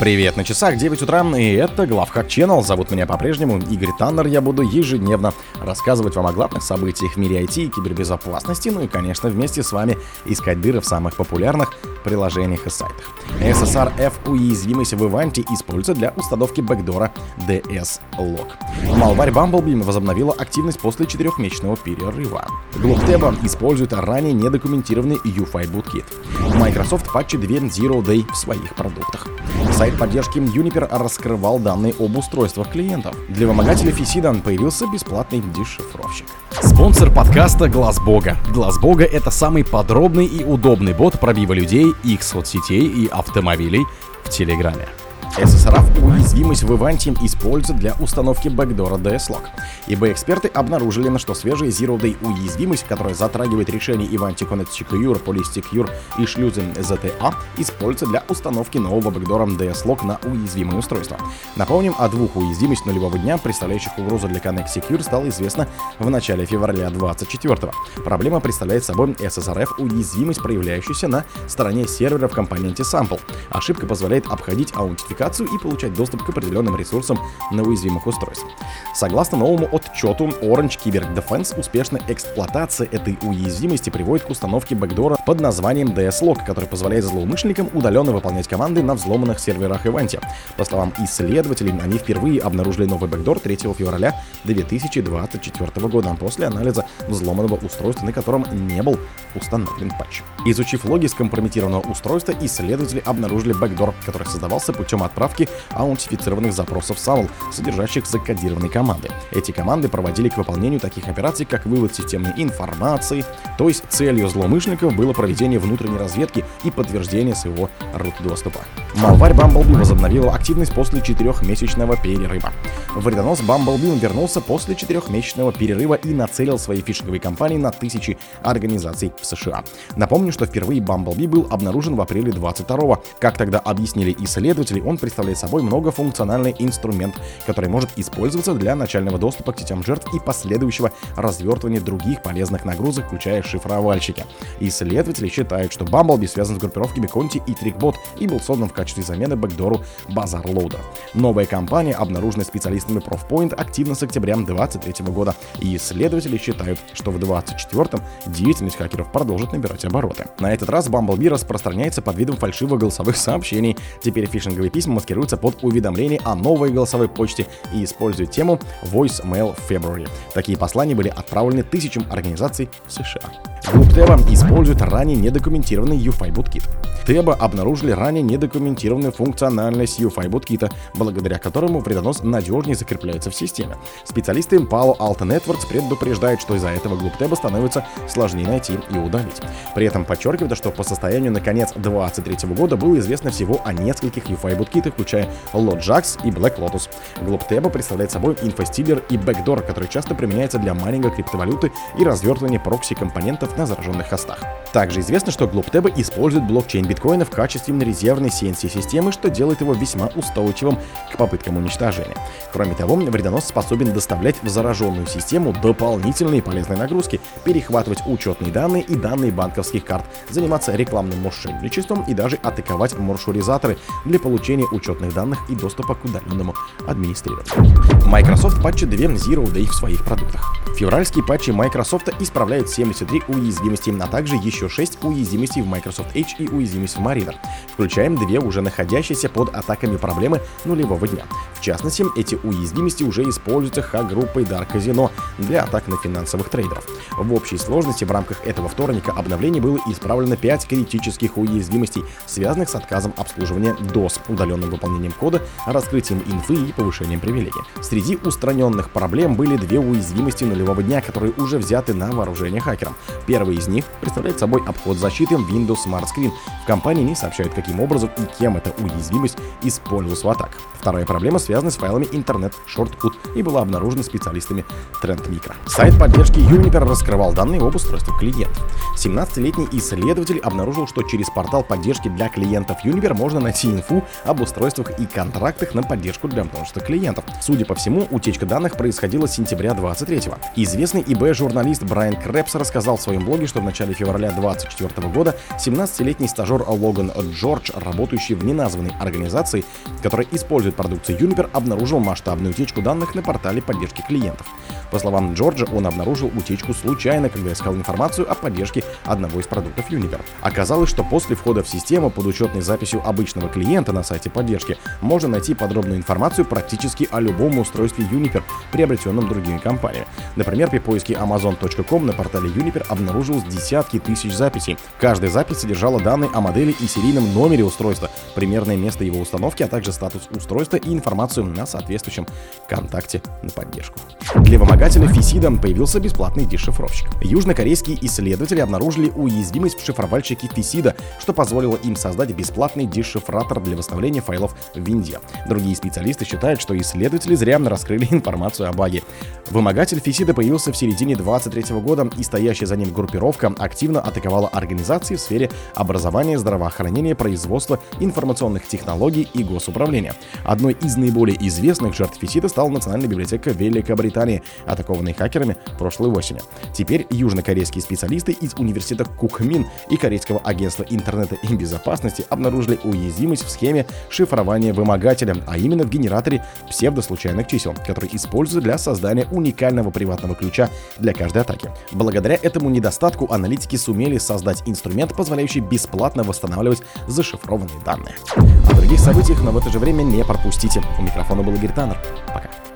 Привет, на часах 9 утра, и это Главхак Channel. Зовут меня по-прежнему Игорь Таннер. Я буду ежедневно рассказывать вам о главных событиях в мире IT и кибербезопасности, ну и, конечно, вместе с вами искать дыры в самых популярных приложениях и сайтах. SSRF уязвимость в Иванте используется для установки бэкдора DS-Log. Malware Bumblebee возобновила активность после четырехмесячного перерыва. Globteba использует ранее недокументированный UFI Bootkit. Microsoft патчи 2 Zero Day в своих продуктах. Сайт поддержки Juniper раскрывал данные об устройствах клиентов. Для вымогателей Фисидан появился бесплатный дешифровщик. Спонсор подкаста Глаз Бога. Глаз Бога это самый подробный и удобный бот пробива людей, их соцсетей и автомобилей в Телеграме. SSRF уязвимость в Иванте используется для установки бэкдора DSLog. ибо эксперты обнаружили, на что свежая Zero Day уязвимость, которая затрагивает решение Ivanti Connect Secure, Police Secure и шлюзы ZTA, используется для установки нового бэкдора DSLog на уязвимое устройство. Напомним, о двух уязвимостях нулевого дня, представляющих угрозу для Connect Secure, стало известно в начале февраля 24 -го. Проблема представляет собой SSRF уязвимость, проявляющуюся на стороне сервера в компоненте Sample. Ошибка позволяет обходить аутентификацию аутентификацию и получать доступ к определенным ресурсам на уязвимых устройствах. Согласно новому отчету Orange Cyber Defense, успешная эксплуатация этой уязвимости приводит к установке бэкдора под названием DS-Log, который позволяет злоумышленникам удаленно выполнять команды на взломанных серверах Иванти. По словам исследователей, они впервые обнаружили новый бэкдор 3 февраля 2024 года после анализа взломанного устройства, на котором не был установлен патч. Изучив логи скомпрометированного устройства, исследователи обнаружили бэкдор, который создавался путем отправки аутентифицированных запросов SAML, содержащих закодированные команды. Эти команды проводили к выполнению таких операций, как вывод системной информации, то есть целью злоумышленников было проведение внутренней разведки и подтверждение своего root доступа. Malware Bumblebee возобновила активность после четырехмесячного перерыва. Вредонос Bumblebee вернулся после четырехмесячного перерыва и нацелил свои фишинговые кампании на тысячи организаций в США. Напомню, что впервые Bumblebee был обнаружен в апреле 22 Как тогда объяснили исследователи, он представляет собой многофункциональный инструмент, который может использоваться для начального доступа к сетям жертв и последующего развертывания других полезных нагрузок, включая шифровальщики. Исследователи считают, что Bumblebee связан с группировками Conti и Trickbot и был создан в качестве замены бэкдору Loader. Новая компания, обнаруженная специалистами Profpoint, активна с октября 2023 года, и исследователи считают, что в 2024 деятельность хакеров продолжит набирать обороты. На этот раз Bumblebee распространяется под видом фальшивых голосовых сообщений. Теперь фишинговые письма маскируются под уведомление о новой голосовой почте и используют тему Voice Mail February. Такие послания были отправлены тысячам организаций в США. Glupteba использует ранее недокументированный UEFI Bootkit. Glupteba обнаружили ранее недокументированную функциональность UEFI Bootkit, благодаря которому вредонос надежнее закрепляется в системе. Специалисты Palo Alto Networks предупреждают, что из-за этого Glupteba становится сложнее найти удалить. При этом подчеркивают, что по состоянию на конец 2023 года было известно всего о нескольких UEFI Bootkit ах, включая LoJax и BlackLotus. Теба представляет собой инфостилер и бэкдор, который часто применяется для майнинга криптовалюты и развертывания прокси-компонентов на зараженных хостах. Также известно, что GlobeTab использует блокчейн биткоина в качестве резервной CNC-системы, что делает его весьма устойчивым к попыткам уничтожения. Кроме того, вредонос способен доставлять в зараженную систему дополнительные полезные нагрузки, перехватывать учетные данные и данные банковских карт, заниматься рекламным мошенничеством и даже атаковать маршрутизаторы для получения учетных данных и доступа к удаленному администрированию. Microsoft патчи 2 Zero Day в своих продуктах. Февральские патчи Microsoft исправляют 73 уязвимости, а также еще 6 уязвимостей в Microsoft Edge и уязвимость в Mariner. Включаем две уже находящиеся под атаками проблемы нулевого дня. В частности, эти уязвимости уже используются хак-группой Dark Casino для атак на финансовых трейдеров. В общей сложности в рамках этого вторника обновлений было исправлено 5 критических уязвимостей, связанных с отказом обслуживания DOS, удаленным выполнением кода, раскрытием инфы и повышением привилегий. Среди устраненных проблем были две уязвимости нулевого дня, которые уже взяты на вооружение хакерам. Первый из них представляет собой обход защиты Windows Smart Screen. В компании не сообщают, каким образом и кем эта уязвимость использовалась в атаках. Вторая проблема связана с файлами интернет Shortcut и была обнаружена специалистами Trend Micro. Сайт поддержки Juniper раскрывал данные об устройствах клиентов. 17-летний исследователь обнаружил, что через портал поддержки для клиентов Juniper можно найти инфу об устройствах и контрактах на поддержку для множества клиентов. Судя по всему, утечка данных происходила с сентября 23-го. Известный ИБ-журналист Брайан Крепс рассказал своем блоге, что в начале февраля 2024 года 17-летний стажер Логан Джордж, работающий в неназванной организации, которая использует продукцию Juniper, обнаружил масштабную утечку данных на портале поддержки клиентов. По словам Джорджа, он обнаружил утечку случайно, когда искал информацию о поддержке одного из продуктов Uniper. Оказалось, что после входа в систему под учетной записью обычного клиента на сайте поддержки можно найти подробную информацию практически о любом устройстве Uniper, приобретенном другими компаниями. Например, при поиске amazon.com на портале Uniper обнаружилось десятки тысяч записей. Каждая запись содержала данные о модели и серийном номере устройства, примерное место его установки, а также статус устройства и информацию на соответствующем контакте на поддержку. Для вымогателя Фисида появился бесплатный дешифровщик. Южнокорейские исследователи обнаружили уязвимость в шифровальщике Фисида, что позволило им создать бесплатный дешифратор для восстановления файлов в винде. Другие специалисты считают, что исследователи зря раскрыли информацию о баге. Вымогатель Фисида появился в середине 23 года, и стоящая за ним группировка активно атаковала организации в сфере образования, здравоохранения, производства, информационных технологий и госуправления. Одной из наиболее известных жертв Фисида стала Национальная библиотека Великобритании, атакованная хакерами прошлой осенью. Теперь южнокорейские специалисты из университета Кукмин и Корейского агентства интернета и безопасности обнаружили уязвимость в схеме шифрования вымогателя, а именно в генераторе псевдослучайных чисел, который используется для создания уникального приватного ключа для каждой атаки. Благодаря этому недостатку аналитики сумели создать инструмент, позволяющий бесплатно восстанавливать зашифрованные данные. О других событиях, но в это же время не пропустите. У микрофона был Игорь Таннер. Пока.